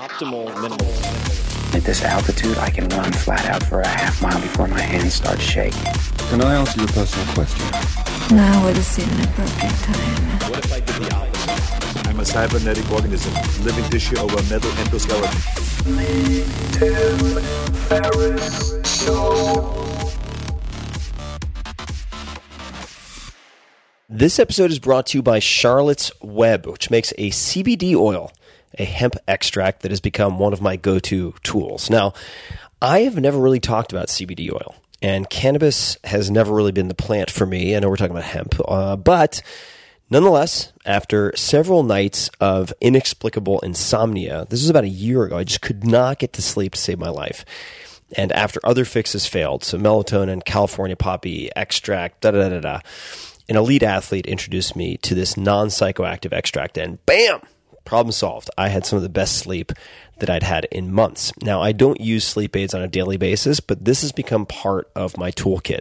Optimal minimal. At this altitude, I can run flat out for a half mile before my hands start shaking. Can I ask you a personal question? Now would seem an appropriate time. What if I did the opposite? I'm a cybernetic organism, living tissue over a metal endoskeleton. This episode is brought to you by Charlotte's Web, which makes a CBD oil, a hemp extract that has become one of my go to tools. Now, I have never really talked about CBD oil, and cannabis has never really been the plant for me. I know we're talking about hemp, uh, but nonetheless, after several nights of inexplicable insomnia, this was about a year ago, I just could not get to sleep to save my life. And after other fixes failed, so melatonin, California poppy extract, da da da da, an elite athlete introduced me to this non psychoactive extract, and bam, problem solved. I had some of the best sleep that I'd had in months. Now, I don't use sleep aids on a daily basis, but this has become part of my toolkit,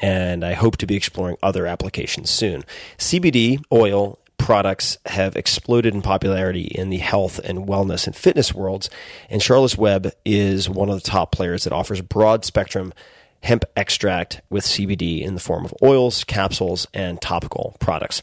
and I hope to be exploring other applications soon. CBD oil products have exploded in popularity in the health and wellness and fitness worlds, and Charlotte's Web is one of the top players that offers broad spectrum hemp extract with CBD in the form of oils, capsules, and topical products.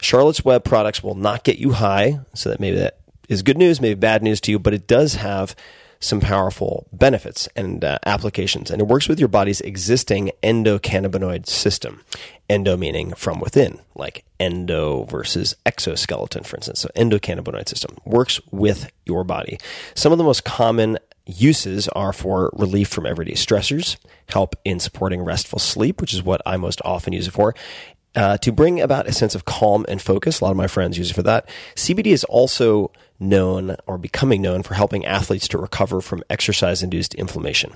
Charlotte's Web products will not get you high, so that maybe that is good news, maybe bad news to you, but it does have some powerful benefits and uh, applications. And it works with your body's existing endocannabinoid system. Endo meaning from within, like endo versus exoskeleton, for instance. So, endocannabinoid system works with your body. Some of the most common uses are for relief from everyday stressors, help in supporting restful sleep, which is what I most often use it for, uh, to bring about a sense of calm and focus. A lot of my friends use it for that. CBD is also known or becoming known for helping athletes to recover from exercise induced inflammation.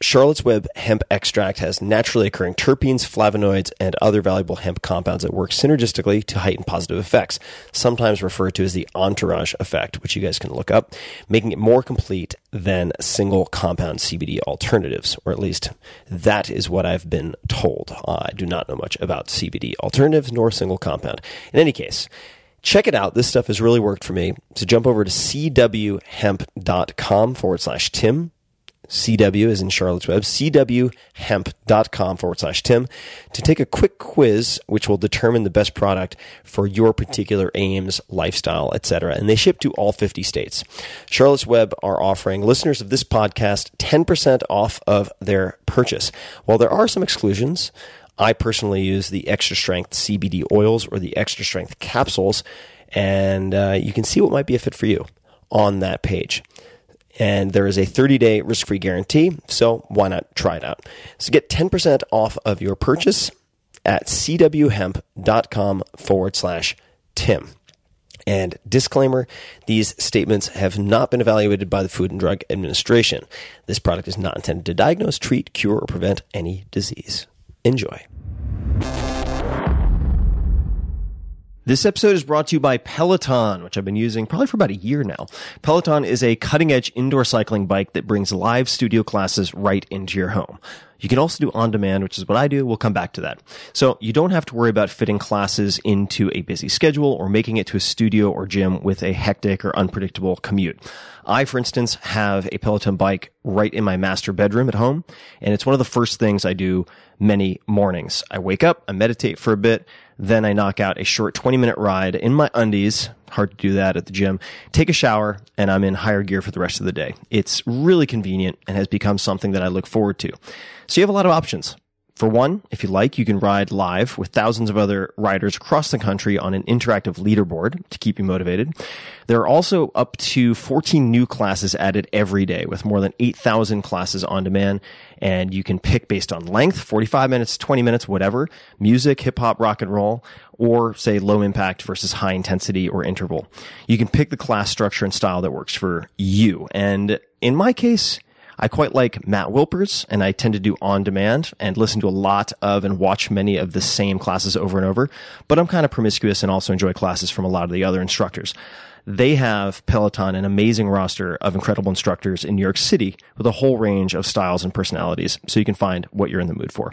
Charlotte's Web hemp extract has naturally occurring terpenes, flavonoids, and other valuable hemp compounds that work synergistically to heighten positive effects, sometimes referred to as the entourage effect, which you guys can look up, making it more complete than single compound CBD alternatives, or at least that is what I've been told. Uh, I do not know much about CBD alternatives nor single compound. In any case, check it out. This stuff has really worked for me. So jump over to cwhemp.com forward slash Tim. CW is in Charlotte's Web, cwhemp.com forward slash Tim to take a quick quiz, which will determine the best product for your particular aims, lifestyle, etc. And they ship to all 50 states. Charlotte's Web are offering listeners of this podcast 10% off of their purchase. While there are some exclusions, I personally use the extra strength CBD oils or the extra strength capsules, and uh, you can see what might be a fit for you on that page. And there is a 30 day risk free guarantee, so why not try it out? So get 10% off of your purchase at cwhemp.com forward slash Tim. And disclaimer these statements have not been evaluated by the Food and Drug Administration. This product is not intended to diagnose, treat, cure, or prevent any disease. Enjoy. This episode is brought to you by Peloton, which I've been using probably for about a year now. Peloton is a cutting edge indoor cycling bike that brings live studio classes right into your home. You can also do on demand, which is what I do. We'll come back to that. So you don't have to worry about fitting classes into a busy schedule or making it to a studio or gym with a hectic or unpredictable commute. I, for instance, have a Peloton bike right in my master bedroom at home, and it's one of the first things I do many mornings. I wake up, I meditate for a bit, then I knock out a short 20 minute ride in my undies. Hard to do that at the gym. Take a shower and I'm in higher gear for the rest of the day. It's really convenient and has become something that I look forward to. So you have a lot of options. For one, if you like, you can ride live with thousands of other riders across the country on an interactive leaderboard to keep you motivated. There are also up to 14 new classes added every day with more than 8,000 classes on demand. And you can pick based on length, 45 minutes, 20 minutes, whatever, music, hip hop, rock and roll, or say low impact versus high intensity or interval. You can pick the class structure and style that works for you. And in my case, I quite like Matt Wilpers, and I tend to do on demand and listen to a lot of and watch many of the same classes over and over. But I'm kind of promiscuous and also enjoy classes from a lot of the other instructors. They have Peloton, an amazing roster of incredible instructors in New York City with a whole range of styles and personalities, so you can find what you're in the mood for.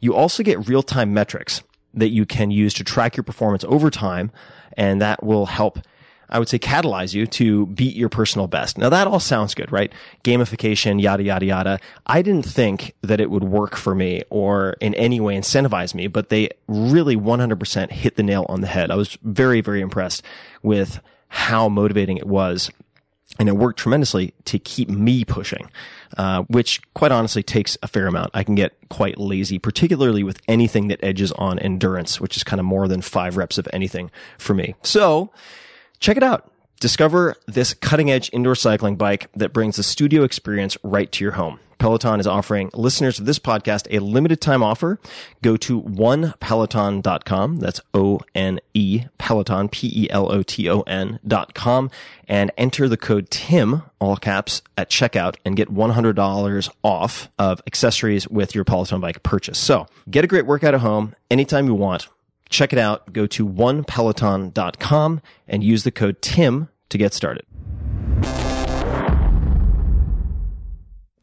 You also get real time metrics that you can use to track your performance over time, and that will help I would say catalyze you to beat your personal best. Now that all sounds good, right? Gamification, yada, yada, yada. I didn't think that it would work for me or in any way incentivize me, but they really 100% hit the nail on the head. I was very, very impressed with how motivating it was and it worked tremendously to keep me pushing, uh, which quite honestly takes a fair amount. I can get quite lazy, particularly with anything that edges on endurance, which is kind of more than five reps of anything for me. So check it out. Discover this cutting edge indoor cycling bike that brings the studio experience right to your home. Peloton is offering listeners of this podcast a limited time offer. Go to onepeloton.com. That's O-N-E Peloton, P-E-L-O-T-O-N dot com and enter the code TIM, all caps, at checkout and get $100 off of accessories with your Peloton bike purchase. So get a great workout at home anytime you want. Check it out. Go to onepeloton.com and use the code TIM to get started.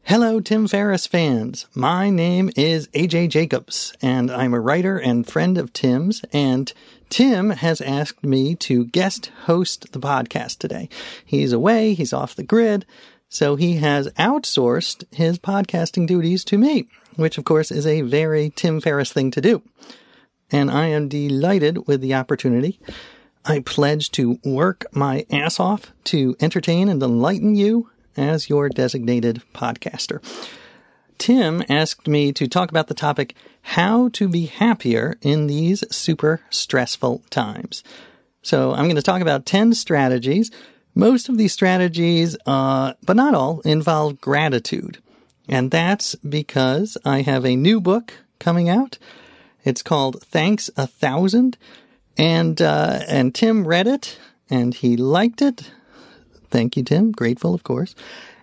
Hello, Tim Ferriss fans. My name is AJ Jacobs, and I'm a writer and friend of Tim's. And Tim has asked me to guest host the podcast today. He's away, he's off the grid, so he has outsourced his podcasting duties to me, which of course is a very Tim Ferriss thing to do. And I am delighted with the opportunity. I pledge to work my ass off to entertain and enlighten you as your designated podcaster. Tim asked me to talk about the topic how to be happier in these super stressful times. So I'm going to talk about 10 strategies. Most of these strategies, uh, but not all, involve gratitude. And that's because I have a new book coming out. It's called Thanks a Thousand. And, uh, and Tim read it and he liked it. Thank you, Tim. Grateful, of course.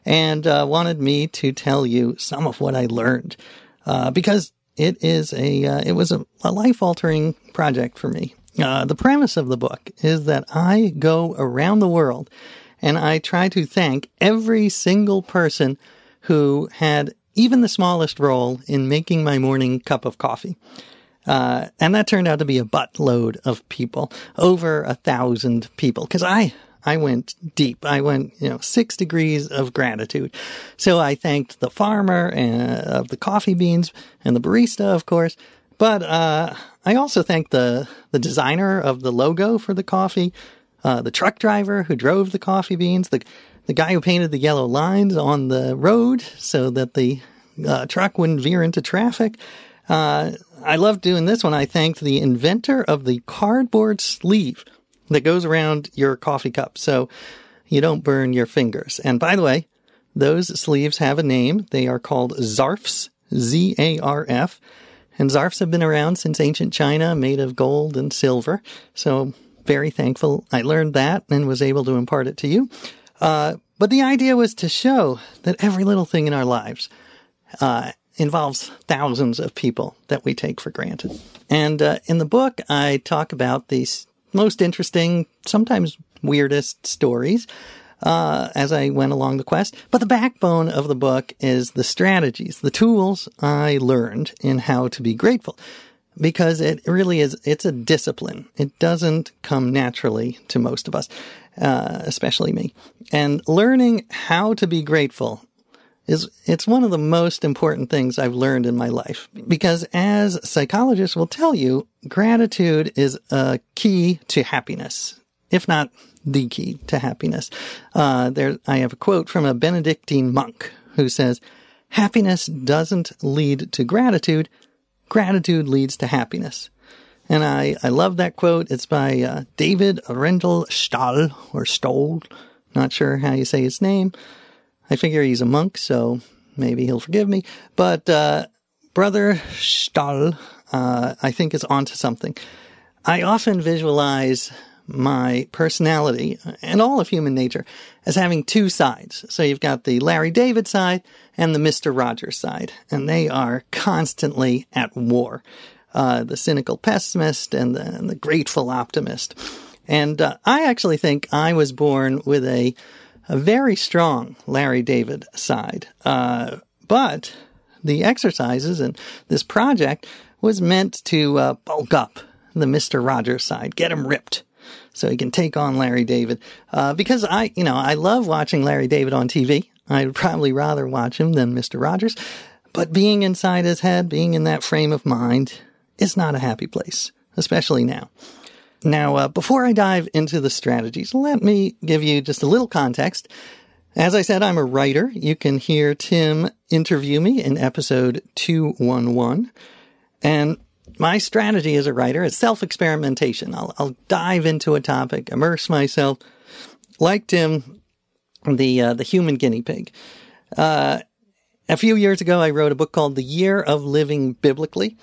And uh, wanted me to tell you some of what I learned uh, because it is a uh, it was a, a life altering project for me. Uh, the premise of the book is that I go around the world and I try to thank every single person who had even the smallest role in making my morning cup of coffee. Uh, and that turned out to be a buttload of people, over a thousand people, because I I went deep. I went, you know, six degrees of gratitude. So I thanked the farmer and, uh, of the coffee beans and the barista, of course. But uh, I also thanked the the designer of the logo for the coffee, uh, the truck driver who drove the coffee beans, the the guy who painted the yellow lines on the road so that the uh, truck wouldn't veer into traffic. I love doing this one. I thanked the inventor of the cardboard sleeve that goes around your coffee cup so you don't burn your fingers. And by the way, those sleeves have a name. They are called Zarfs, Z A R F. And Zarfs have been around since ancient China, made of gold and silver. So very thankful I learned that and was able to impart it to you. Uh, but the idea was to show that every little thing in our lives uh, involves thousands of people that we take for granted. And uh, in the book, I talk about these most interesting, sometimes weirdest stories uh, as I went along the quest. But the backbone of the book is the strategies, the tools I learned in how to be grateful. Because it really is, it's a discipline. It doesn't come naturally to most of us, uh, especially me. And learning how to be grateful is it's one of the most important things I've learned in my life because as psychologists will tell you, gratitude is a key to happiness, if not the key to happiness. Uh, there, I have a quote from a Benedictine monk who says, happiness doesn't lead to gratitude. Gratitude leads to happiness. And I, I love that quote. It's by uh, David Rendell Stahl or Stoll. Not sure how you say his name. I figure he's a monk, so maybe he'll forgive me. But uh, Brother Stahl, uh, I think, is onto something. I often visualize my personality and all of human nature as having two sides. So you've got the Larry David side and the Mr. Rogers side, and they are constantly at war. Uh, the cynical pessimist and the, and the grateful optimist. And uh, I actually think I was born with a a very strong Larry David side. Uh, but the exercises and this project was meant to uh, bulk up the Mr. Rogers side, get him ripped. so he can take on Larry David. Uh, because I, you know, I love watching Larry David on TV. I'd probably rather watch him than Mr. Rogers. But being inside his head, being in that frame of mind, is not a happy place, especially now. Now, uh, before I dive into the strategies, let me give you just a little context. As I said, I'm a writer. You can hear Tim interview me in episode 211. And my strategy as a writer is self experimentation. I'll, I'll, dive into a topic, immerse myself, like Tim, the, uh, the human guinea pig. Uh, a few years ago, I wrote a book called The Year of Living Biblically.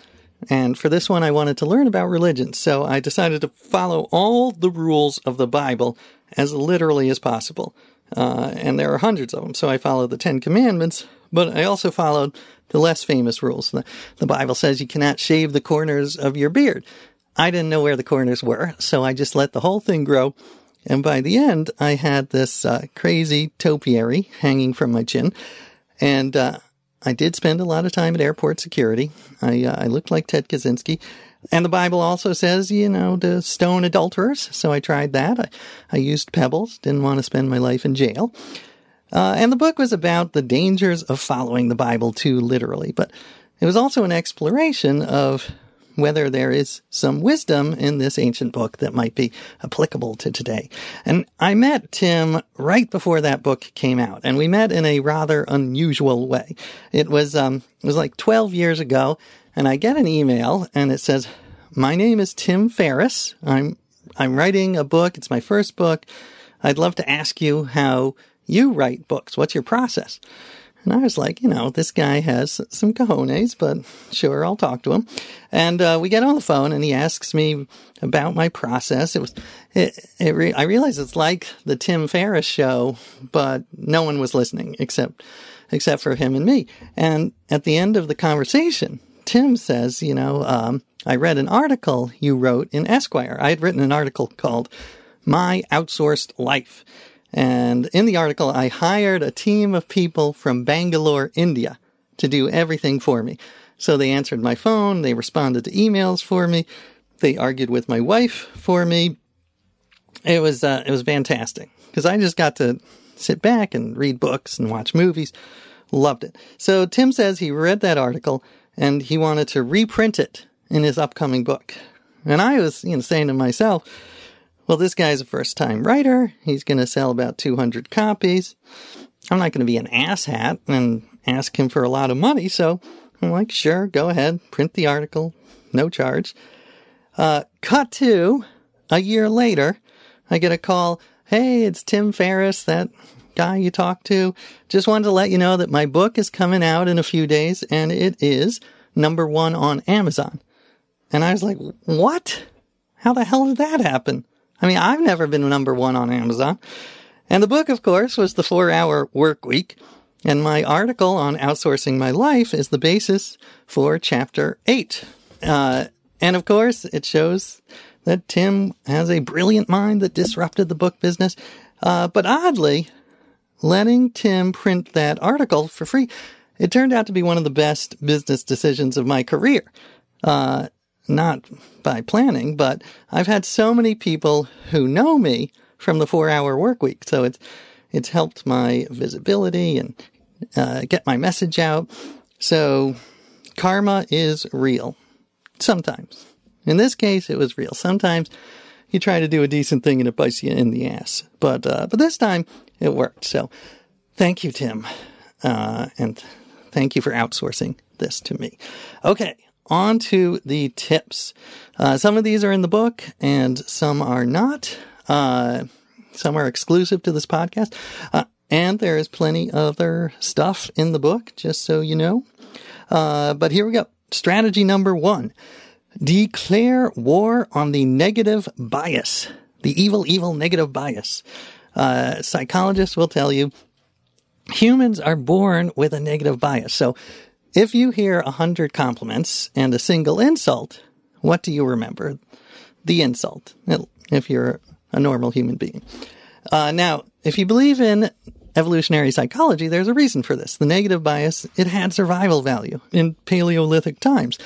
And for this one, I wanted to learn about religion. So I decided to follow all the rules of the Bible as literally as possible. Uh, and there are hundreds of them. So I followed the Ten Commandments, but I also followed the less famous rules. The, the Bible says you cannot shave the corners of your beard. I didn't know where the corners were, so I just let the whole thing grow. And by the end, I had this uh, crazy topiary hanging from my chin. And uh, I did spend a lot of time at airport security. I, uh, I looked like Ted Kaczynski. And the Bible also says, you know, to stone adulterers. So I tried that. I, I used pebbles, didn't want to spend my life in jail. Uh, and the book was about the dangers of following the Bible too literally, but it was also an exploration of whether there is some wisdom in this ancient book that might be applicable to today. And I met Tim right before that book came out, and we met in a rather unusual way. It was um, it was like 12 years ago, and I get an email and it says, "My name is Tim Ferriss. I'm I'm writing a book. It's my first book. I'd love to ask you how you write books. What's your process?" And I was like, you know, this guy has some cojones, but sure, I'll talk to him. And uh, we get on the phone, and he asks me about my process. It was, it, it re- I realize it's like the Tim Ferriss show, but no one was listening except except for him and me. And at the end of the conversation, Tim says, you know, um, I read an article you wrote in Esquire. I had written an article called My Outsourced Life. And in the article, I hired a team of people from Bangalore, India to do everything for me. So they answered my phone, they responded to emails for me, they argued with my wife for me. It was, uh, it was fantastic because I just got to sit back and read books and watch movies. Loved it. So Tim says he read that article and he wanted to reprint it in his upcoming book. And I was, you know, saying to myself, well, this guy's a first time writer. He's going to sell about 200 copies. I'm not going to be an asshat and ask him for a lot of money. So I'm like, sure, go ahead, print the article, no charge. Uh, cut to a year later, I get a call. Hey, it's Tim Ferriss, that guy you talked to. Just wanted to let you know that my book is coming out in a few days and it is number one on Amazon. And I was like, what? How the hell did that happen? I mean, I've never been number one on Amazon. And the book, of course, was The Four Hour Work Week. And my article on outsourcing my life is the basis for chapter eight. Uh, and of course, it shows that Tim has a brilliant mind that disrupted the book business. Uh, but oddly, letting Tim print that article for free, it turned out to be one of the best business decisions of my career. Uh, not by planning, but I've had so many people who know me from the four hour work week. So it's, it's helped my visibility and uh, get my message out. So karma is real. Sometimes. In this case, it was real. Sometimes you try to do a decent thing and it bites you in the ass. But, uh, but this time it worked. So thank you, Tim. Uh, and thank you for outsourcing this to me. Okay on to the tips. Uh, some of these are in the book and some are not. Uh, some are exclusive to this podcast. Uh, and there is plenty other stuff in the book, just so you know. Uh, but here we go. Strategy number one. Declare war on the negative bias. The evil, evil negative bias. Uh, psychologists will tell you humans are born with a negative bias. So if you hear a hundred compliments and a single insult, what do you remember? The insult, if you're a normal human being. Uh, now, if you believe in evolutionary psychology, there's a reason for this. The negative bias, it had survival value in Paleolithic times.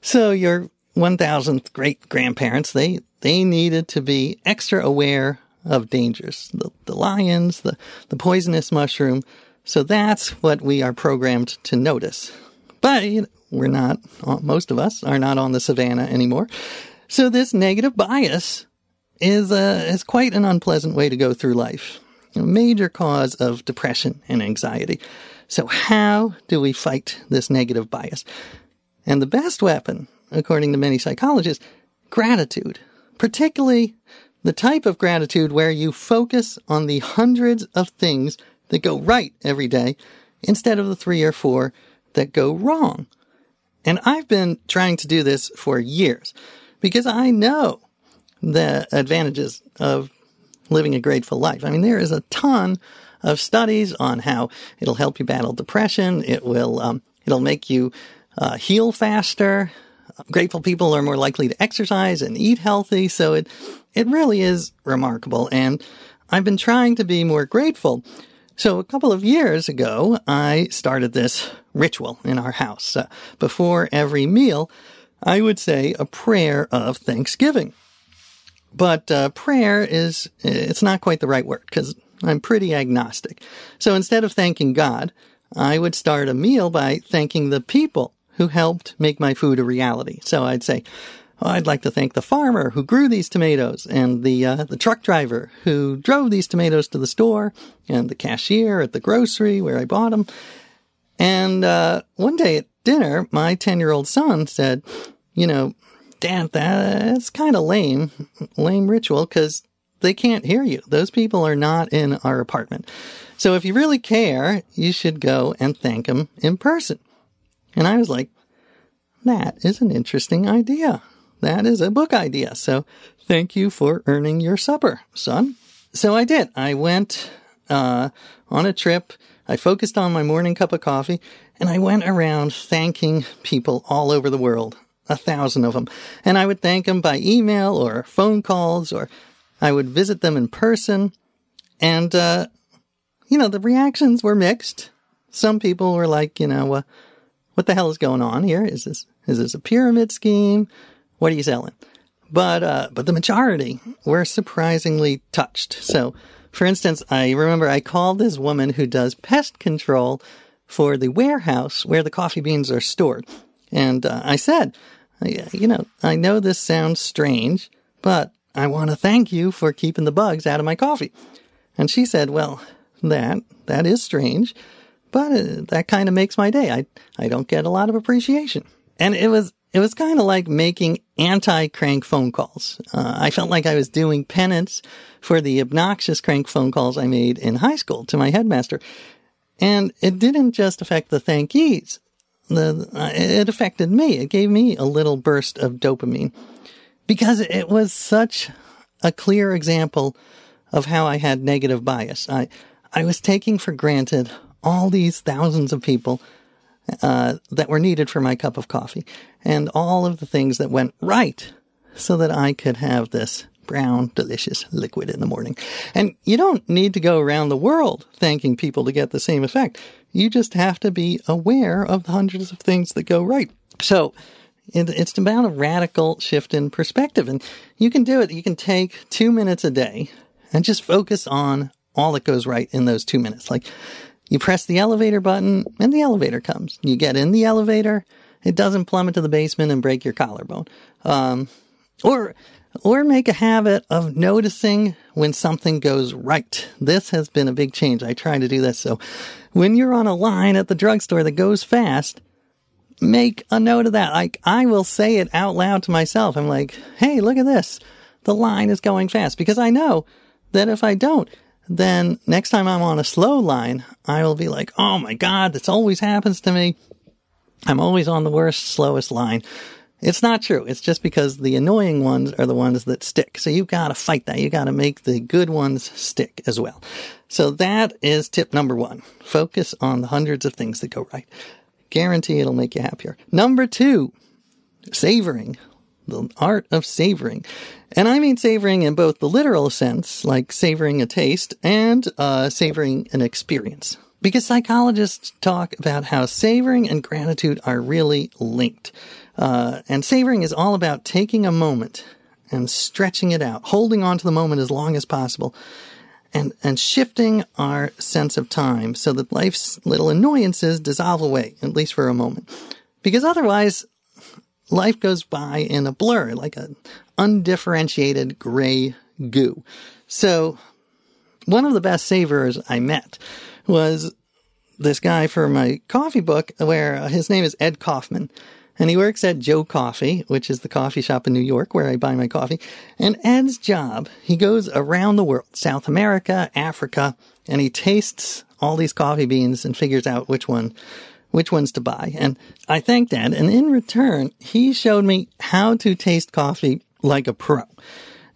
So your 1000th great grandparents, they, they needed to be extra aware of dangers, the, the lions, the, the poisonous mushroom. So that's what we are programmed to notice. But you know, we're not, most of us are not on the savannah anymore. So this negative bias is, uh, is quite an unpleasant way to go through life. A major cause of depression and anxiety. So how do we fight this negative bias? And the best weapon, according to many psychologists, gratitude, particularly the type of gratitude where you focus on the hundreds of things that go right every day instead of the three or four that go wrong. And I've been trying to do this for years because I know the advantages of living a grateful life. I mean, there is a ton of studies on how it'll help you battle depression. It will, um, it'll make you uh, heal faster. Grateful people are more likely to exercise and eat healthy. So it, it really is remarkable. And I've been trying to be more grateful. So a couple of years ago, I started this ritual in our house. Uh, before every meal, I would say a prayer of thanksgiving. But uh, prayer is, it's not quite the right word because I'm pretty agnostic. So instead of thanking God, I would start a meal by thanking the people who helped make my food a reality. So I'd say, oh, I'd like to thank the farmer who grew these tomatoes and the uh, the truck driver who drove these tomatoes to the store and the cashier at the grocery where I bought them. And uh, one day at dinner, my 10 year old son said, you know, Dad, that's kind of lame, lame ritual because they can't hear you. Those people are not in our apartment. So if you really care, you should go and thank them in person. And I was like, that is an interesting idea. That is a book idea. So thank you for earning your supper, son. So I did. I went, uh, on a trip. I focused on my morning cup of coffee and I went around thanking people all over the world, a thousand of them. And I would thank them by email or phone calls or I would visit them in person. And, uh, you know, the reactions were mixed. Some people were like, you know, uh, what the hell is going on here? Is this, is this a pyramid scheme? What are you selling? But, uh, but the majority were surprisingly touched. So, for instance, I remember I called this woman who does pest control for the warehouse where the coffee beans are stored. And uh, I said, you know, I know this sounds strange, but I want to thank you for keeping the bugs out of my coffee. And she said, well, that, that is strange, but uh, that kind of makes my day. I, I don't get a lot of appreciation. And it was, it was kind of like making anti-crank phone calls. Uh, I felt like I was doing penance for the obnoxious crank phone calls I made in high school to my headmaster. And it didn't just affect the thankees. The, uh, it affected me. It gave me a little burst of dopamine because it was such a clear example of how I had negative bias. I, I was taking for granted all these thousands of people uh, that were needed for my cup of coffee and all of the things that went right so that I could have this brown, delicious liquid in the morning. And you don't need to go around the world thanking people to get the same effect. You just have to be aware of the hundreds of things that go right. So it's about a radical shift in perspective. And you can do it. You can take two minutes a day and just focus on all that goes right in those two minutes. Like you press the elevator button and the elevator comes. You get in the elevator. It doesn't plummet to the basement and break your collarbone. Um, or, or make a habit of noticing when something goes right. This has been a big change. I try to do this. So when you're on a line at the drugstore that goes fast, make a note of that. Like I will say it out loud to myself. I'm like, Hey, look at this. The line is going fast because I know that if I don't, then next time I'm on a slow line, I will be like, Oh my God, this always happens to me. I'm always on the worst, slowest line. It's not true. It's just because the annoying ones are the ones that stick. So you've gotta fight that. You gotta make the good ones stick as well. So that is tip number one. Focus on the hundreds of things that go right. Guarantee it'll make you happier. Number two, savoring. The art of savoring. And I mean savoring in both the literal sense, like savoring a taste, and uh, savoring an experience. Because psychologists talk about how savoring and gratitude are really linked. Uh, and savoring is all about taking a moment and stretching it out, holding on to the moment as long as possible, and, and shifting our sense of time so that life's little annoyances dissolve away, at least for a moment. Because otherwise, life goes by in a blur, like an undifferentiated gray goo. So, one of the best savers I met was this guy for my coffee book, where uh, his name is Ed Kaufman. And he works at Joe Coffee, which is the coffee shop in New York where I buy my coffee. And Ed's job, he goes around the world, South America, Africa, and he tastes all these coffee beans and figures out which one which ones to buy. And I thanked Ed. and in return, he showed me how to taste coffee like a pro.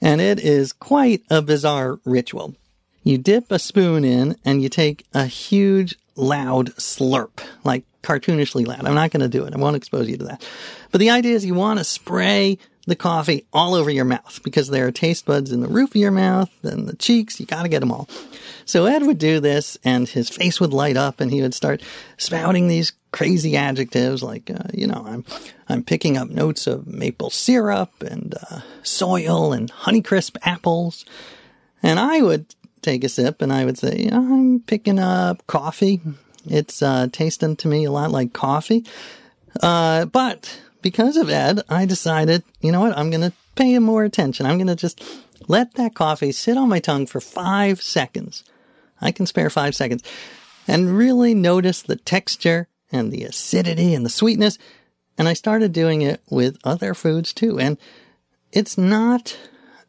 And it is quite a bizarre ritual. You dip a spoon in and you take a huge, loud slurp, like cartoonishly loud. I'm not going to do it. I won't expose you to that. But the idea is you want to spray the coffee all over your mouth because there are taste buds in the roof of your mouth and the cheeks. You got to get them all. So Ed would do this and his face would light up and he would start spouting these crazy adjectives like, uh, you know, I'm, I'm picking up notes of maple syrup and uh, soil and Honeycrisp apples. And I would take a sip and I would say, I'm picking up coffee. It's uh, tasting to me a lot like coffee. Uh, but because of Ed, I decided, you know what? I'm going to pay him more attention. I'm going to just let that coffee sit on my tongue for five seconds. I can spare five seconds and really notice the texture and the acidity and the sweetness. And I started doing it with other foods too. And it's not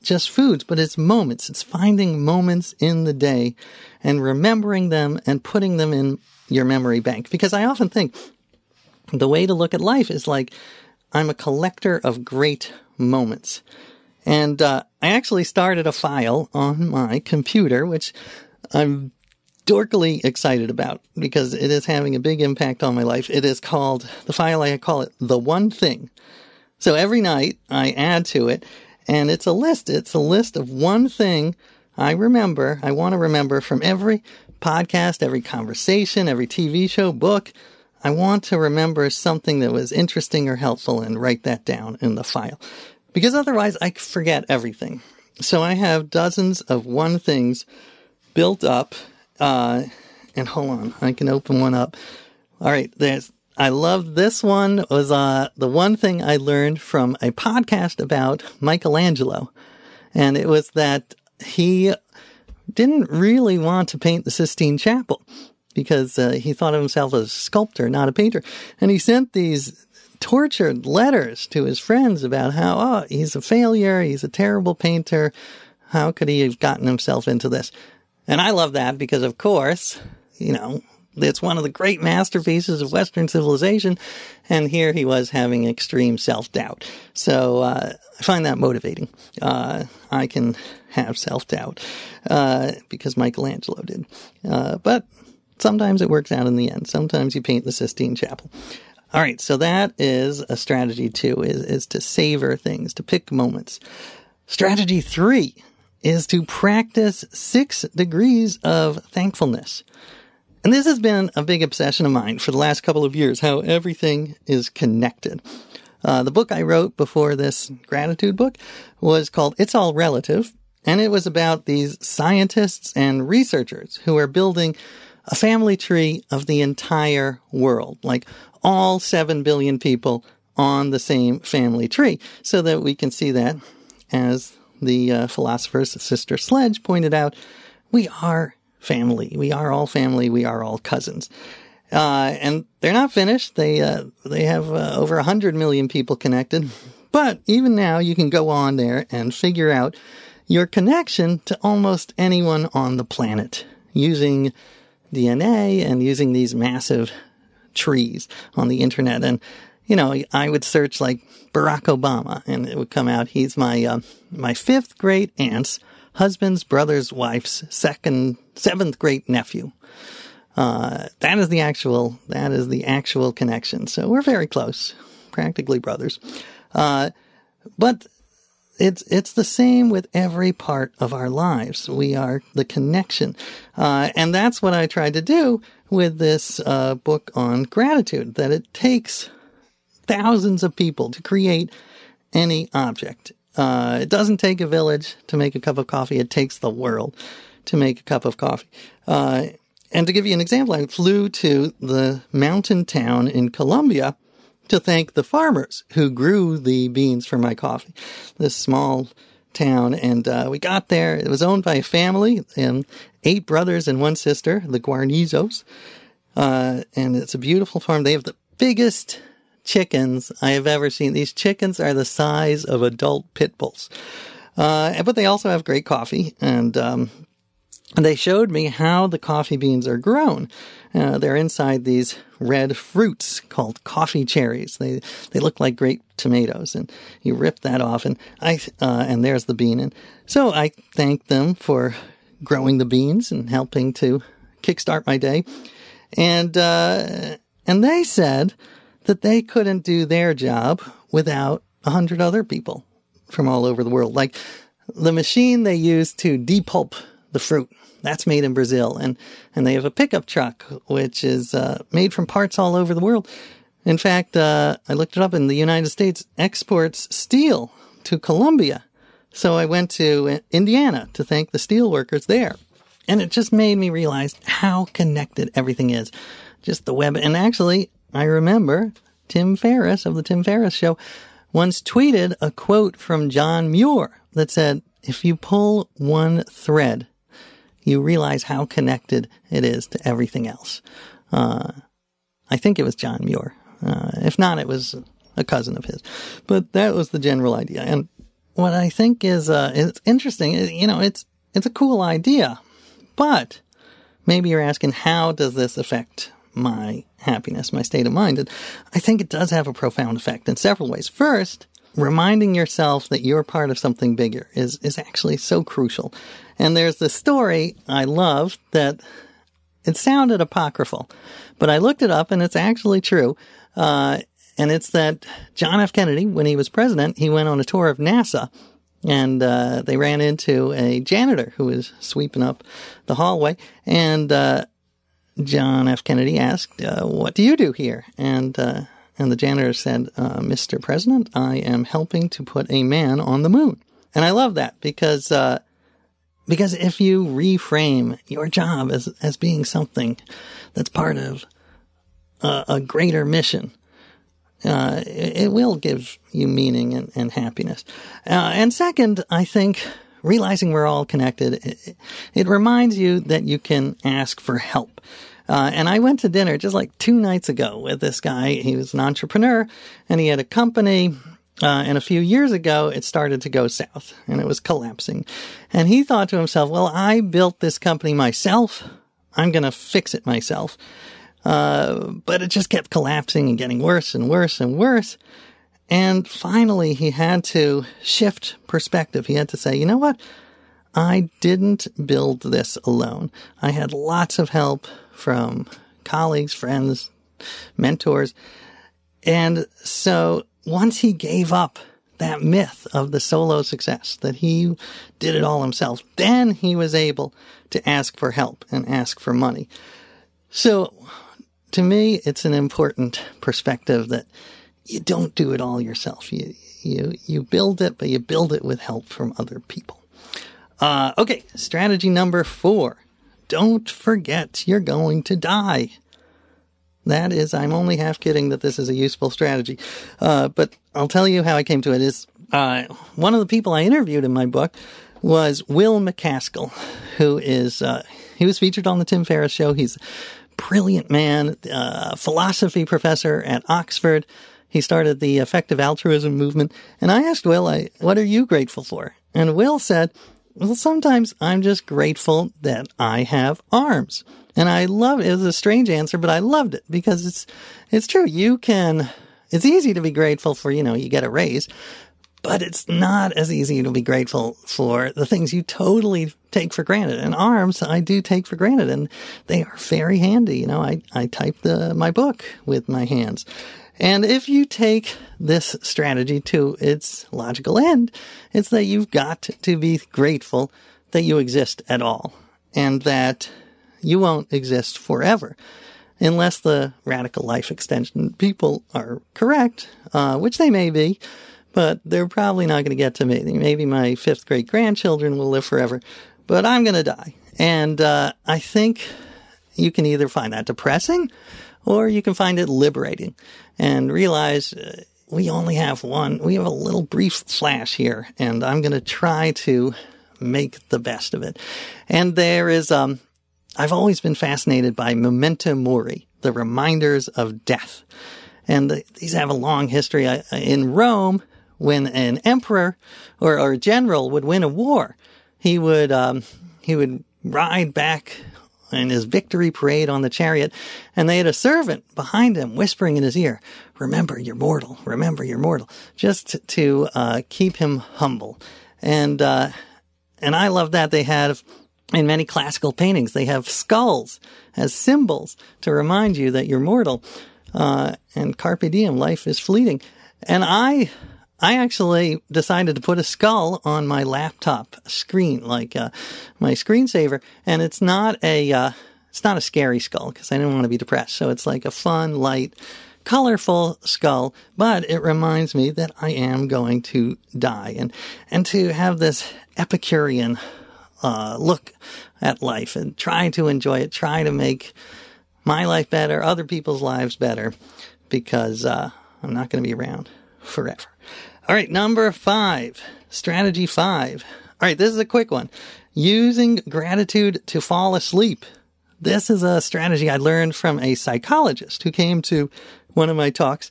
just foods, but it's moments. It's finding moments in the day and remembering them and putting them in your memory bank. Because I often think the way to look at life is like I'm a collector of great moments. And uh, I actually started a file on my computer, which I'm dorkily excited about because it is having a big impact on my life. It is called, the file I call it The One Thing. So every night I add to it and it's a list. It's a list of one thing I remember, I want to remember from every podcast, every conversation, every TV show, book. I want to remember something that was interesting or helpful and write that down in the file. Because otherwise I forget everything. So I have dozens of one things built up. Uh, and hold on, I can open one up. All right, there's I love this one was uh, the one thing I learned from a podcast about Michelangelo. And it was that he didn't really want to paint the Sistine Chapel because uh, he thought of himself as a sculptor, not a painter. And he sent these tortured letters to his friends about how, oh, he's a failure, he's a terrible painter. How could he have gotten himself into this? And I love that because, of course, you know, it's one of the great masterpieces of Western civilization. And here he was having extreme self doubt. So uh, I find that motivating. Uh, I can have self doubt uh, because Michelangelo did. Uh, but sometimes it works out in the end. Sometimes you paint the Sistine Chapel. All right, so that is a strategy two, is, is to savor things, to pick moments. Strategy three is to practice six degrees of thankfulness. And this has been a big obsession of mine for the last couple of years, how everything is connected. Uh, the book I wrote before this gratitude book was called It's All Relative, and it was about these scientists and researchers who are building a family tree of the entire world, like all 7 billion people on the same family tree, so that we can see that, as the uh, philosopher's sister Sledge pointed out, we are family. We are all family. We are all cousins. Uh, and they're not finished. They uh, they have uh, over hundred million people connected. But even now, you can go on there and figure out your connection to almost anyone on the planet using DNA and using these massive trees on the internet. And you know, I would search like Barack Obama, and it would come out. He's my uh, my fifth great aunt's husband's brother's wife's second, seventh great nephew. Uh, that is the actual, that is the actual connection. So we're very close, practically brothers. Uh, but it's, it's the same with every part of our lives. We are the connection. Uh, and that's what I tried to do with this, uh, book on gratitude, that it takes thousands of people to create any object. Uh, it doesn't take a village to make a cup of coffee. It takes the world to make a cup of coffee. Uh, and to give you an example, I flew to the mountain town in Colombia to thank the farmers who grew the beans for my coffee. This small town, and uh, we got there. It was owned by a family, and eight brothers and one sister, the Guarnizos. Uh, and it's a beautiful farm. They have the biggest chickens I have ever seen. These chickens are the size of adult pit bulls. Uh, but they also have great coffee, and um, they showed me how the coffee beans are grown. Uh, they're inside these red fruits called coffee cherries. They they look like great tomatoes, and you rip that off, and I uh, and there's the bean. And so I thanked them for growing the beans and helping to kickstart my day. And uh, and they said that they couldn't do their job without a hundred other people from all over the world. Like the machine they use to depulp the fruit. That's made in Brazil, and and they have a pickup truck which is uh, made from parts all over the world. In fact, uh, I looked it up, and the United States exports steel to Colombia. So I went to Indiana to thank the steel workers there, and it just made me realize how connected everything is. Just the web, and actually, I remember Tim Ferriss of the Tim Ferriss Show once tweeted a quote from John Muir that said, "If you pull one thread." You realize how connected it is to everything else. Uh, I think it was John Muir. Uh, if not, it was a cousin of his. But that was the general idea. And what I think is uh, it's interesting. You know, it's it's a cool idea, but maybe you're asking how does this affect my happiness, my state of mind? And I think it does have a profound effect in several ways. First, reminding yourself that you're part of something bigger is, is actually so crucial. And there's this story I love that it sounded apocryphal, but I looked it up and it's actually true. Uh, and it's that John F. Kennedy, when he was president, he went on a tour of NASA and uh, they ran into a janitor who was sweeping up the hallway. And uh, John F. Kennedy asked, uh, What do you do here? And uh, and the janitor said, uh, Mr. President, I am helping to put a man on the moon. And I love that because, uh, because if you reframe your job as, as being something that's part of a, a greater mission, uh, it, it, will give you meaning and, and happiness. Uh, and second, I think realizing we're all connected, it, it reminds you that you can ask for help. Uh, and I went to dinner just like two nights ago with this guy. He was an entrepreneur and he had a company. Uh, and a few years ago, it started to go south and it was collapsing. And he thought to himself, well, I built this company myself. I'm going to fix it myself. Uh, but it just kept collapsing and getting worse and worse and worse. And finally, he had to shift perspective. He had to say, you know what? I didn't build this alone. I had lots of help from colleagues, friends, mentors. And so once he gave up that myth of the solo success, that he did it all himself, then he was able to ask for help and ask for money. So to me, it's an important perspective that you don't do it all yourself. You, you, you build it, but you build it with help from other people. Uh, okay, strategy number four. Don't forget you're going to die. That is, I'm only half kidding that this is a useful strategy. Uh, but I'll tell you how I came to it is, uh, one of the people I interviewed in my book was Will MacAskill, who is, uh, he was featured on the Tim Ferriss show. He's a brilliant man, uh, philosophy professor at Oxford. He started the effective altruism movement. And I asked Will, I, what are you grateful for? And Will said, well, sometimes I'm just grateful that I have arms. And I love it. It was a strange answer, but I loved it because it's, it's true. You can, it's easy to be grateful for, you know, you get a raise, but it's not as easy to be grateful for the things you totally take for granted. And arms, I do take for granted and they are very handy. You know, I, I type the, my book with my hands. And if you take this strategy to its logical end, it's that you've got to be grateful that you exist at all and that you won't exist forever. unless the radical life extension people are correct, uh, which they may be, but they're probably not going to get to me. Maybe my fifth great grandchildren will live forever, but I'm going to die. And uh, I think you can either find that depressing or you can find it liberating and realize uh, we only have one, we have a little brief flash here, and I'm going to try to make the best of it. And there is, um, I've always been fascinated by memento mori, the reminders of death. And the, these have a long history. In Rome, when an emperor or, or a general would win a war, he would, um, he would ride back in his victory parade on the chariot, and they had a servant behind him whispering in his ear, Remember, you're mortal. Remember, you're mortal. Just to uh, keep him humble. And, uh, and I love that they have in many classical paintings, they have skulls as symbols to remind you that you're mortal. Uh, and carpe diem, life is fleeting. And I, I actually decided to put a skull on my laptop screen, like uh, my screensaver, and it's not a uh, it's not a scary skull because I didn't want to be depressed. So it's like a fun, light, colorful skull, but it reminds me that I am going to die, and and to have this Epicurean uh, look at life and try to enjoy it, try to make my life better, other people's lives better, because uh, I'm not going to be around forever. All right, number five, strategy five. All right, this is a quick one. Using gratitude to fall asleep. This is a strategy I learned from a psychologist who came to one of my talks,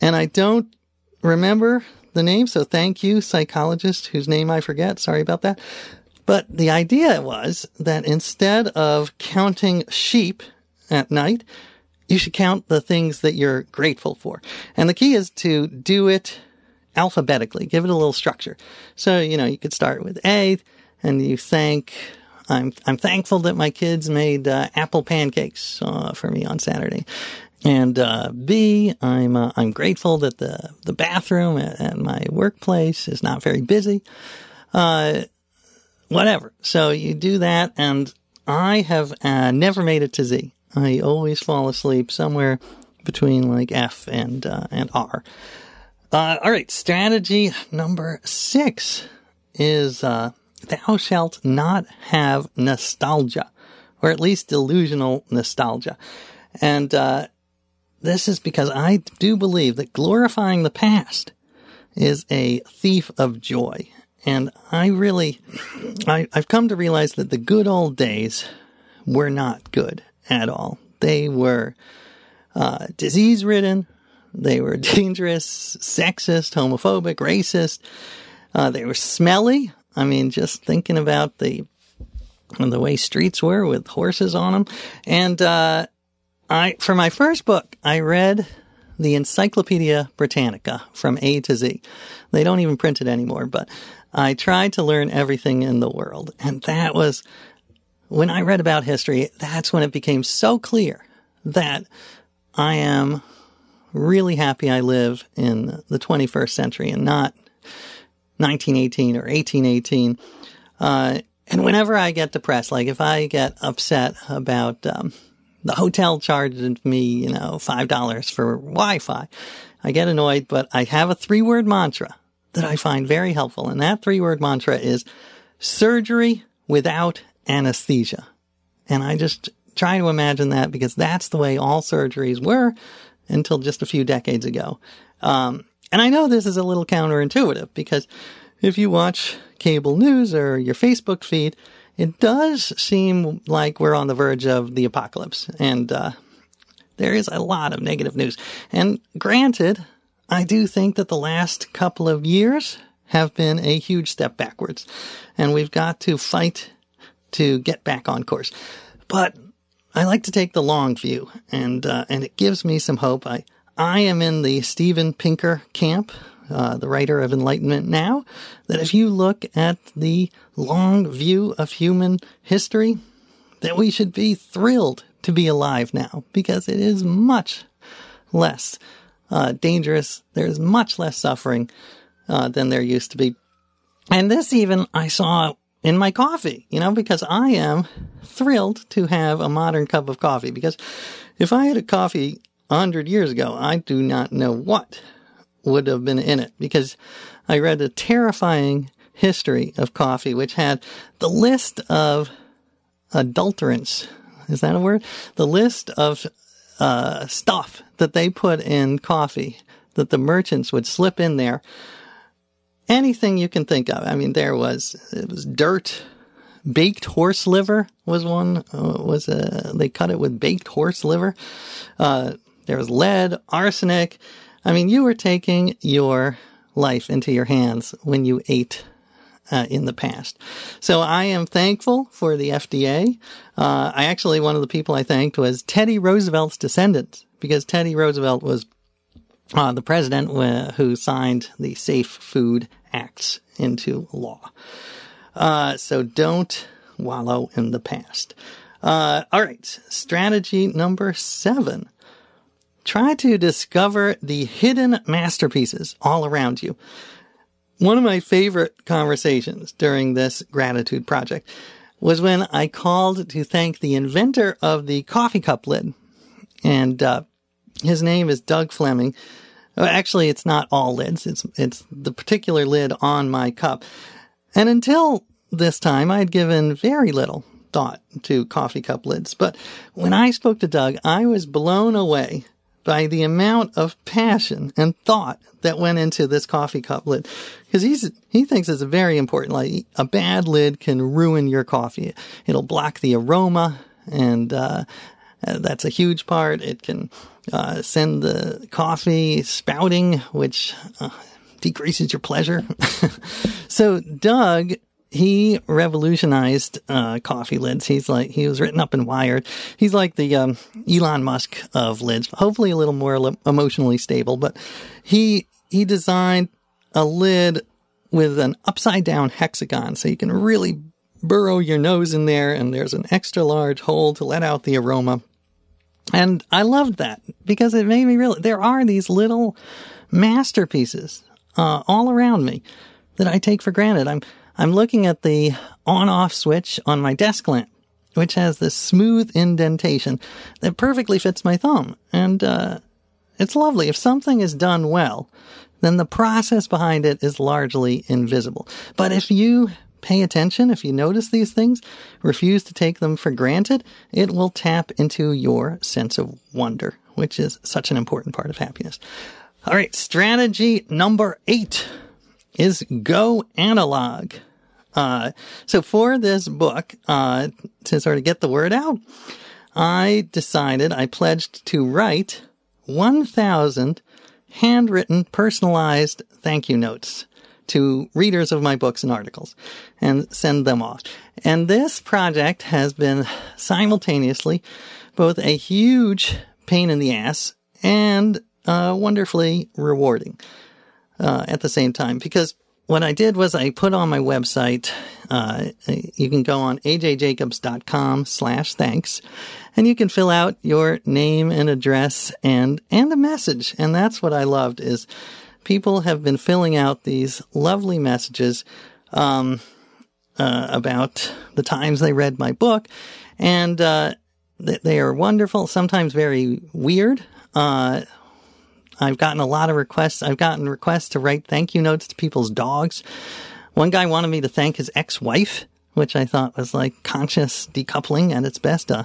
and I don't remember the name, so thank you, psychologist, whose name I forget. Sorry about that. But the idea was that instead of counting sheep at night, you should count the things that you're grateful for. And the key is to do it alphabetically, give it a little structure. So, you know, you could start with A and you thank, I'm, I'm thankful that my kids made uh, apple pancakes uh, for me on Saturday. And uh, B, I'm uh, I'm grateful that the the bathroom at, at my workplace is not very busy. Uh, whatever. So you do that, and I have uh, never made it to Z. I always fall asleep somewhere between like F and uh, and R. Uh, all right, strategy number six is uh, thou shalt not have nostalgia, or at least delusional nostalgia. And uh, this is because I do believe that glorifying the past is a thief of joy. And I really, I, I've come to realize that the good old days were not good at all. They were uh, disease ridden, they were dangerous, sexist, homophobic, racist. Uh, they were smelly. I mean, just thinking about the the way streets were with horses on them. And uh, I, for my first book, I read the Encyclopedia Britannica from A to Z. They don't even print it anymore, but I tried to learn everything in the world, and that was when I read about history. That's when it became so clear that I am really happy I live in the 21st century and not 1918 or 1818. Uh, and whenever I get depressed, like if I get upset about um, the hotel charging me, you know, five dollars for Wi-Fi, I get annoyed. But I have a three-word mantra that I find very helpful, and that three-word mantra is surgery without anesthesia. And I just try to imagine that because that's the way all surgeries were until just a few decades ago. Um, and I know this is a little counterintuitive because if you watch cable news or your Facebook feed, it does seem like we're on the verge of the apocalypse. And uh, there is a lot of negative news. And granted, I do think that the last couple of years have been a huge step backwards. And we've got to fight to get back on course. But I like to take the long view, and uh, and it gives me some hope. I I am in the Steven Pinker camp, uh, the writer of Enlightenment Now. That if you look at the long view of human history, that we should be thrilled to be alive now because it is much less uh, dangerous. There's much less suffering uh, than there used to be. And this even I saw in my coffee, you know, because I am thrilled to have a modern cup of coffee. Because if I had a coffee a hundred years ago, I do not know what would have been in it because I read a terrifying history of coffee, which had the list of adulterants. Is that a word? The list of uh, stuff that they put in coffee that the merchants would slip in there. Anything you can think of. I mean, there was it was dirt, baked horse liver was one. Uh, was a they cut it with baked horse liver? Uh, there was lead, arsenic. I mean, you were taking your life into your hands when you ate uh, in the past. So I am thankful for the FDA. Uh, I actually, one of the people I thanked was Teddy Roosevelt's descendants because Teddy Roosevelt was uh, the president who signed the Safe Food Acts into law. Uh, so don't wallow in the past. Uh, all right, strategy number seven. Try to discover the hidden masterpieces all around you. One of my favorite conversations during this gratitude project was when I called to thank the inventor of the coffee cup lid. And uh, his name is Doug Fleming. Uh, Actually, it's not all lids. It's it's the particular lid on my cup. And until this time, I had given very little thought to coffee cup lids. But when I spoke to Doug, I was blown away by the amount of passion and thought that went into this coffee cup lid. Because he's, he thinks it's very important. Like a bad lid can ruin your coffee. It'll block the aroma and, uh, that's a huge part. It can, uh, send the coffee spouting, which, uh, decreases your pleasure. so Doug he revolutionized uh, coffee lids. He's like he was written up in Wired. He's like the um, Elon Musk of lids. Hopefully, a little more emotionally stable. But he he designed a lid with an upside down hexagon, so you can really burrow your nose in there, and there's an extra large hole to let out the aroma. And I loved that because it made me realize there are these little masterpieces uh, all around me that I take for granted. I'm I'm looking at the on off switch on my desk lamp, which has this smooth indentation that perfectly fits my thumb. And, uh, it's lovely. If something is done well, then the process behind it is largely invisible. But if you pay attention, if you notice these things, refuse to take them for granted, it will tap into your sense of wonder, which is such an important part of happiness. All right. Strategy number eight is go analog. Uh, so for this book, uh, to sort of get the word out, I decided I pledged to write 1,000 handwritten personalized thank you notes to readers of my books and articles and send them off. And this project has been simultaneously both a huge pain in the ass and uh, wonderfully rewarding uh, at the same time because what I did was I put on my website, uh, you can go on ajjacobs.com slash thanks and you can fill out your name and address and, and a message. And that's what I loved is people have been filling out these lovely messages, um, uh, about the times they read my book and, uh, they are wonderful, sometimes very weird. I've gotten a lot of requests. I've gotten requests to write thank you notes to people's dogs. One guy wanted me to thank his ex-wife, which I thought was like conscious decoupling at its best. Uh,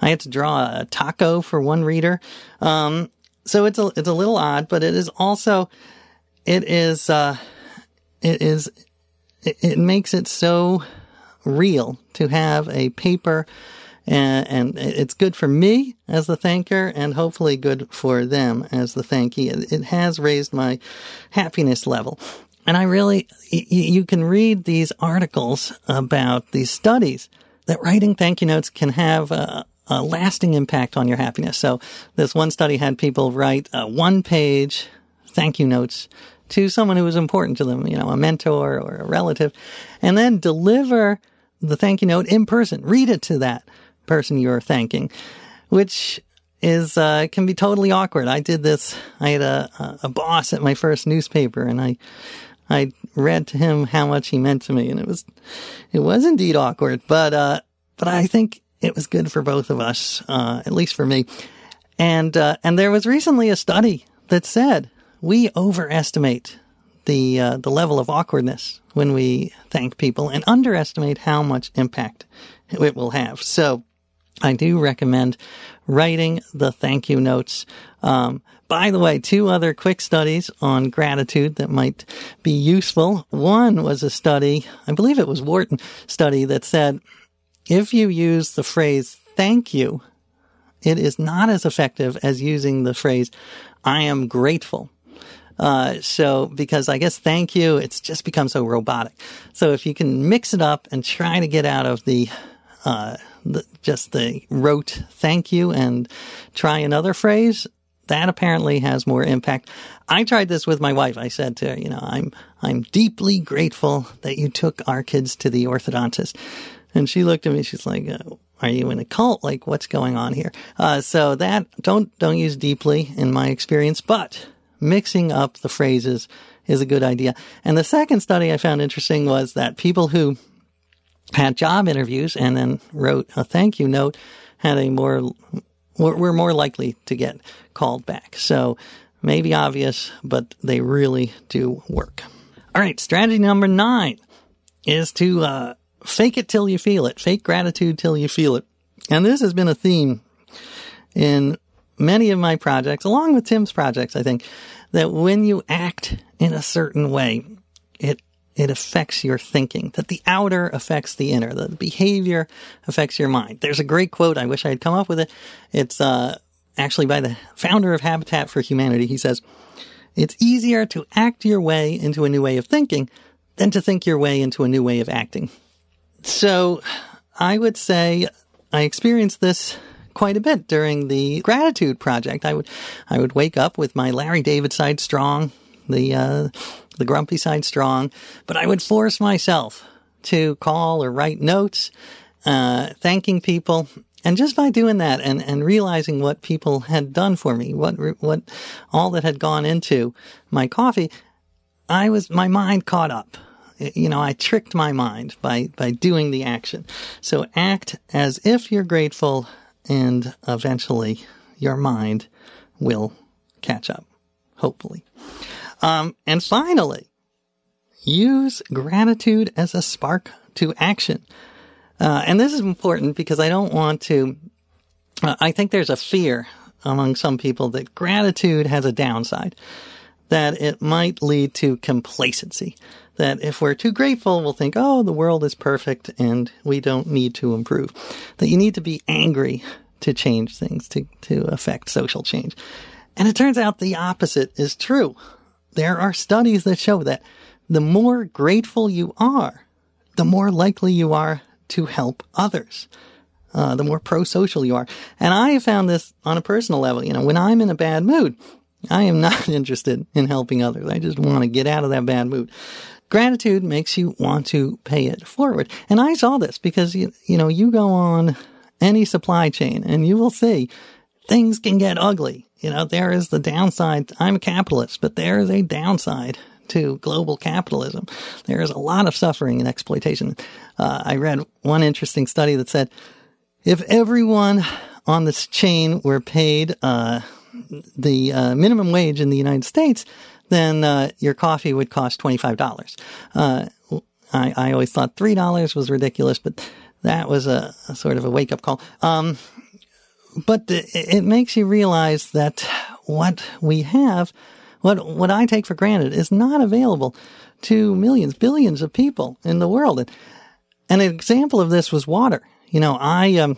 I had to draw a taco for one reader. Um, so it's a, it's a little odd, but it is also, it is, uh, it is, it, it makes it so real to have a paper and, and, it's good for me as the thanker and hopefully good for them as the thankee. It has raised my happiness level. And I really, you can read these articles about these studies that writing thank you notes can have a, a lasting impact on your happiness. So this one study had people write a one page thank you notes to someone who was important to them, you know, a mentor or a relative, and then deliver the thank you note in person. Read it to that person you're thanking, which is uh, can be totally awkward. I did this. I had a a boss at my first newspaper, and I I read to him how much he meant to me, and it was, it was indeed awkward, but, uh, but I think it was good for both of us, uh, at least for me. And, uh, and there was recently a study that said we overestimate the, uh, the level of awkwardness when we thank people and underestimate how much impact it will have. So I do recommend writing the thank you notes. Um, by the way, two other quick studies on gratitude that might be useful. One was a study, I believe it was Wharton study that said if you use the phrase thank you, it is not as effective as using the phrase I am grateful. Uh, so because I guess thank you, it's just become so robotic. So if you can mix it up and try to get out of the, uh, the, just the rote thank you and try another phrase, that apparently has more impact. I tried this with my wife. I said to her, you know, I'm, I'm deeply grateful that you took our kids to the orthodontist. And she looked at me, she's like, uh, are you in a cult? Like, what's going on here? Uh, so that, don't, don't use deeply in my experience, but mixing up the phrases is a good idea. And the second study I found interesting was that people who had job interviews and then wrote a thank you note had a more, were more likely to get called back. So maybe obvious, but they really do work. All right. Strategy number nine is to, uh, fake it till you feel it. Fake gratitude till you feel it. And this has been a theme in many of my projects, along with Tim's projects, I think, that when you act in a certain way, it it affects your thinking, that the outer affects the inner, that the behavior affects your mind. There's a great quote. I wish I had come up with it. It's, uh, actually by the founder of Habitat for Humanity. He says, it's easier to act your way into a new way of thinking than to think your way into a new way of acting. So I would say I experienced this quite a bit during the gratitude project. I would, I would wake up with my Larry David side strong, the, uh, the grumpy side strong, but I would force myself to call or write notes, uh, thanking people. And just by doing that and, and realizing what people had done for me, what, what, all that had gone into my coffee, I was, my mind caught up you know, I tricked my mind by, by doing the action. So act as if you're grateful and eventually your mind will catch up, hopefully. Um, and finally, use gratitude as a spark to action. Uh, and this is important because I don't want to, uh, I think there's a fear among some people that gratitude has a downside, that it might lead to complacency. That if we're too grateful, we'll think, oh, the world is perfect and we don't need to improve. That you need to be angry to change things, to, to affect social change. And it turns out the opposite is true. There are studies that show that the more grateful you are, the more likely you are to help others. Uh, the more pro-social you are. And I have found this on a personal level. You know, when I'm in a bad mood, I am not interested in helping others. I just want to get out of that bad mood. Gratitude makes you want to pay it forward. And I saw this because, you, you know, you go on any supply chain and you will see things can get ugly. You know, there is the downside. I'm a capitalist, but there is a downside to global capitalism. There is a lot of suffering and exploitation. Uh, I read one interesting study that said if everyone on this chain were paid uh, the uh, minimum wage in the United States, then uh, your coffee would cost twenty five dollars. Uh, I, I always thought three dollars was ridiculous, but that was a, a sort of a wake up call. Um, but it makes you realize that what we have, what what I take for granted, is not available to millions, billions of people in the world. And, an example of this was water. You know, I um,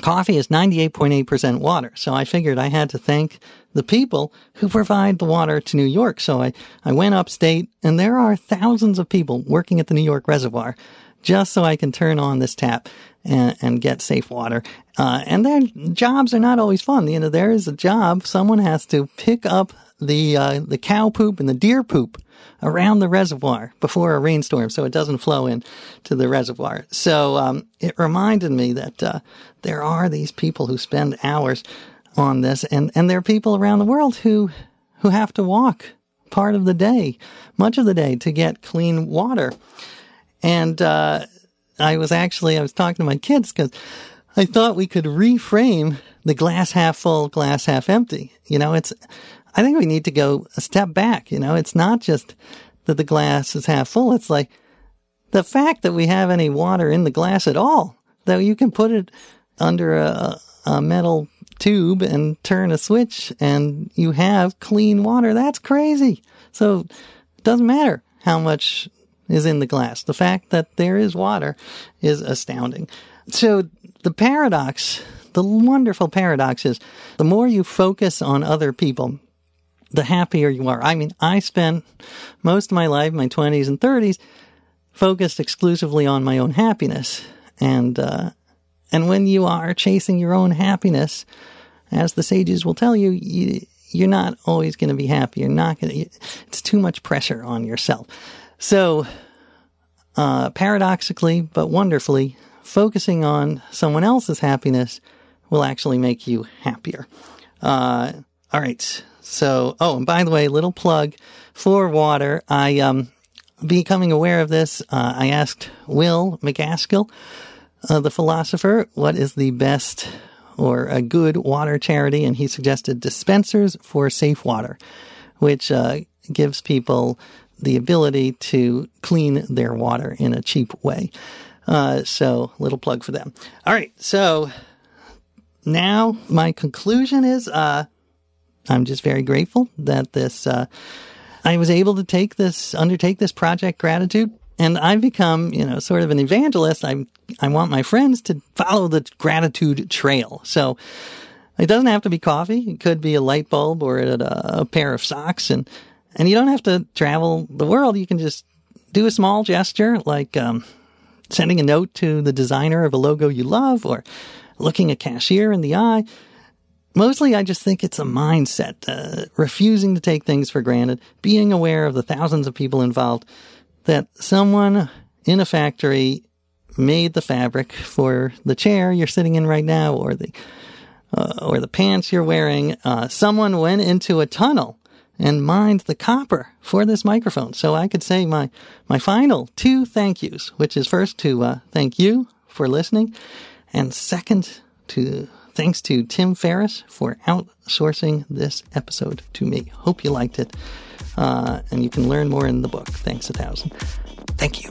coffee is 98.8% water. So I figured I had to thank the people who provide the water to New York. So I, I went upstate and there are thousands of people working at the New York reservoir just so I can turn on this tap and, and get safe water. Uh, and their jobs are not always fun. You know, there is a job. Someone has to pick up the, uh, the cow poop and the deer poop around the reservoir before a rainstorm so it doesn't flow in to the reservoir. So, um, it reminded me that, uh, there are these people who spend hours on this and, and there are people around the world who, who have to walk part of the day, much of the day, to get clean water. And uh, I was actually I was talking to my kids because I thought we could reframe the glass half full, glass half empty. You know, it's I think we need to go a step back. You know, it's not just that the glass is half full. It's like the fact that we have any water in the glass at all, though you can put it under a, a metal tube and turn a switch and you have clean water. That's crazy. So it doesn't matter how much is in the glass. The fact that there is water is astounding. So the paradox, the wonderful paradox is the more you focus on other people, the happier you are. I mean, I spent most of my life, my 20s and 30s, focused exclusively on my own happiness. And, uh, and when you are chasing your own happiness, as the sages will tell you, you you're not always going to be happy. You're not going to, it's too much pressure on yourself. So, uh, paradoxically, but wonderfully, focusing on someone else's happiness will actually make you happier. Uh, all right. So, oh, and by the way, little plug for water. I, um, becoming aware of this, uh, I asked Will MacAskill, uh, the philosopher, what is the best or a good water charity, and he suggested dispensers for safe water, which uh, gives people the ability to clean their water in a cheap way. Uh, so, little plug for them. All right, so now my conclusion is uh, I'm just very grateful that this uh, I was able to take this undertake this project gratitude and I've become, you know, sort of an evangelist. I I want my friends to follow the gratitude trail. So it doesn't have to be coffee. It could be a light bulb or a, a pair of socks, and and you don't have to travel the world. You can just do a small gesture like um, sending a note to the designer of a logo you love, or looking a cashier in the eye. Mostly, I just think it's a mindset, uh, refusing to take things for granted, being aware of the thousands of people involved, that someone in a factory made the fabric for the chair you're sitting in right now or the uh, or the pants you're wearing uh, someone went into a tunnel and mined the copper for this microphone so i could say my my final two thank yous which is first to uh, thank you for listening and second to thanks to tim ferriss for outsourcing this episode to me hope you liked it uh, and you can learn more in the book. Thanks a thousand. Thank you.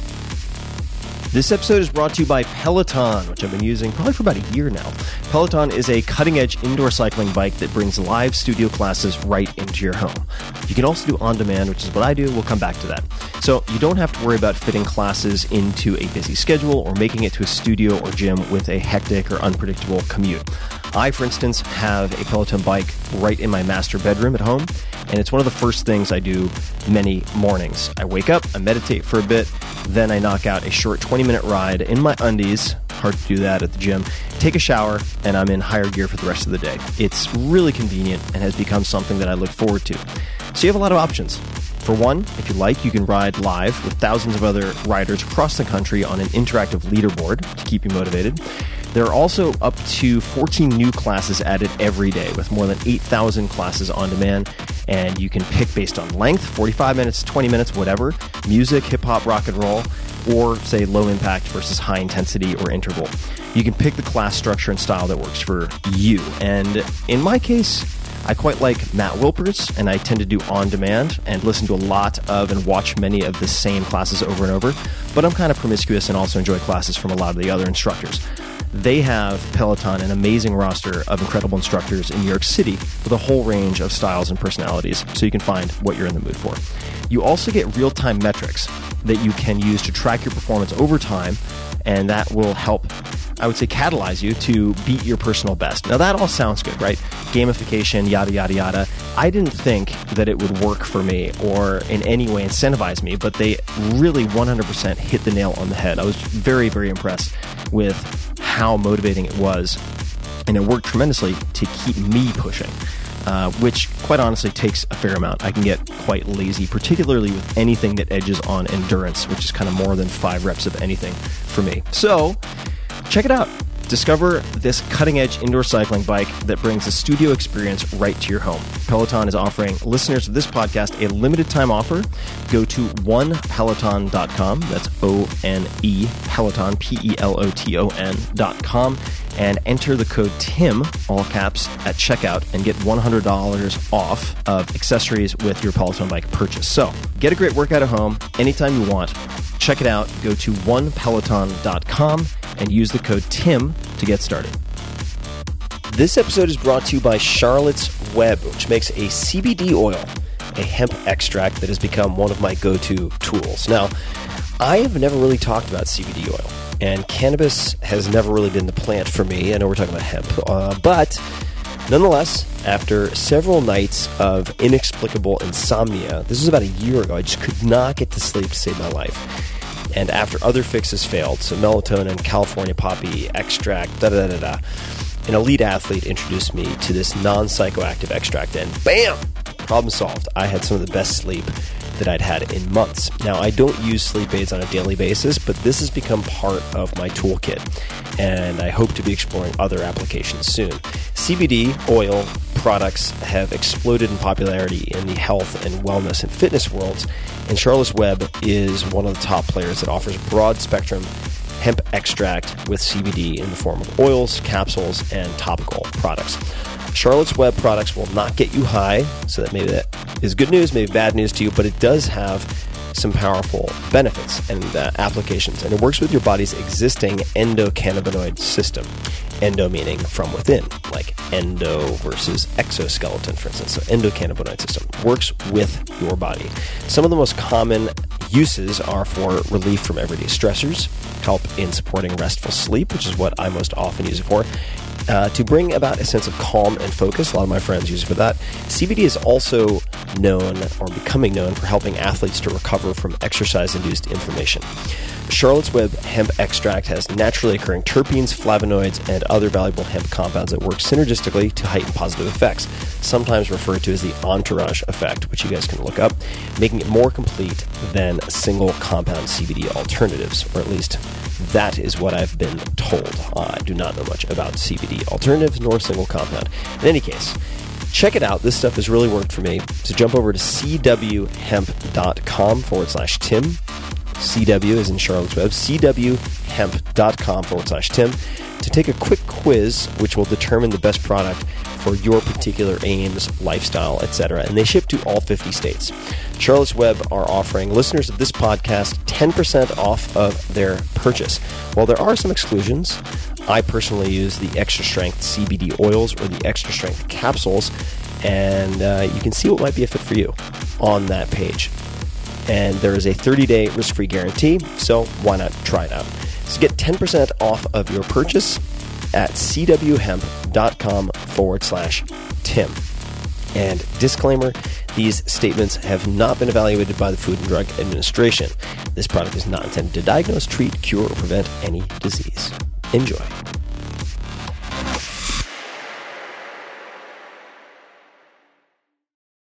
This episode is brought to you by Peloton, which I've been using probably for about a year now. Peloton is a cutting edge indoor cycling bike that brings live studio classes right into your home. You can also do on demand, which is what I do. We'll come back to that. So you don't have to worry about fitting classes into a busy schedule or making it to a studio or gym with a hectic or unpredictable commute. I, for instance, have a Peloton bike right in my master bedroom at home, and it's one of the first things I do many mornings. I wake up, I meditate for a bit, then I knock out a short 20 minute ride in my undies. Hard to do that at the gym. Take a shower, and I'm in higher gear for the rest of the day. It's really convenient and has become something that I look forward to. So you have a lot of options. For one, if you like, you can ride live with thousands of other riders across the country on an interactive leaderboard to keep you motivated. There are also up to 14 new classes added every day with more than 8,000 classes on demand. And you can pick based on length 45 minutes, 20 minutes, whatever music, hip hop, rock and roll, or say low impact versus high intensity or interval. You can pick the class structure and style that works for you. And in my case, I quite like Matt Wilpers, and I tend to do on demand and listen to a lot of and watch many of the same classes over and over. But I'm kind of promiscuous and also enjoy classes from a lot of the other instructors. They have Peloton, an amazing roster of incredible instructors in New York City with a whole range of styles and personalities, so you can find what you're in the mood for. You also get real time metrics that you can use to track your performance over time, and that will help, I would say, catalyze you to beat your personal best. Now, that all sounds good, right? Gamification, yada, yada, yada. I didn't think that it would work for me or in any way incentivize me, but they really 100% hit the nail on the head. I was very, very impressed with how motivating it was, and it worked tremendously to keep me pushing. Uh, which quite honestly takes a fair amount. I can get quite lazy, particularly with anything that edges on endurance, which is kind of more than five reps of anything for me. So, check it out. Discover this cutting edge indoor cycling bike that brings a studio experience right to your home. Peloton is offering listeners of this podcast a limited time offer. Go to onepeloton.com. That's O N E Peloton, P E L O T O N.com, and enter the code TIM, all caps, at checkout and get $100 off of accessories with your Peloton bike purchase. So get a great workout at home anytime you want. Check it out. Go to onepeloton.com and use the code TIM to get started. This episode is brought to you by Charlotte's Web, which makes a CBD oil, a hemp extract that has become one of my go to tools. Now, I have never really talked about CBD oil, and cannabis has never really been the plant for me. I know we're talking about hemp, uh, but nonetheless, after several nights of inexplicable insomnia, this was about a year ago, I just could not get to sleep to save my life. And after other fixes failed, so melatonin, California poppy extract, da da da da, an elite athlete introduced me to this non psychoactive extract, and bam, problem solved. I had some of the best sleep that I'd had in months. Now, I don't use sleep aids on a daily basis, but this has become part of my toolkit, and I hope to be exploring other applications soon. CBD oil products have exploded in popularity in the health and wellness and fitness worlds, and Charlotte's Web is one of the top players that offers broad spectrum hemp extract with CBD in the form of oils, capsules, and topical products. Charlotte's Web products will not get you high, so that maybe that is good news, maybe bad news to you, but it does have some powerful benefits and uh, applications. And it works with your body's existing endocannabinoid system. Endo meaning from within, like endo versus exoskeleton, for instance. So, endocannabinoid system works with your body. Some of the most common uses are for relief from everyday stressors, help in supporting restful sleep, which is what I most often use it for, uh, to bring about a sense of calm and focus. A lot of my friends use it for that. CBD is also known or becoming known for helping athletes to recover from exercise induced inflammation. Charlotte's Web hemp extract has naturally occurring terpenes, flavonoids, and other valuable hemp compounds that work synergistically to heighten positive effects, sometimes referred to as the entourage effect, which you guys can look up, making it more complete than single compound CBD alternatives, or at least that is what I've been told. I do not know much about CBD alternatives nor single compound. In any case, check it out. This stuff has really worked for me. So jump over to cwhemp.com forward slash Tim. CW is in Charlotte's Web, cwhemp.com forward slash Tim, to take a quick quiz which will determine the best product for your particular aims, lifestyle, etc. And they ship to all 50 states. Charlotte's Web are offering listeners of this podcast 10% off of their purchase. While there are some exclusions, I personally use the extra strength CBD oils or the extra strength capsules, and uh, you can see what might be a fit for you on that page. And there is a 30 day risk free guarantee, so why not try it out? So get 10% off of your purchase at cwhemp.com forward slash Tim. And disclaimer these statements have not been evaluated by the Food and Drug Administration. This product is not intended to diagnose, treat, cure, or prevent any disease. Enjoy.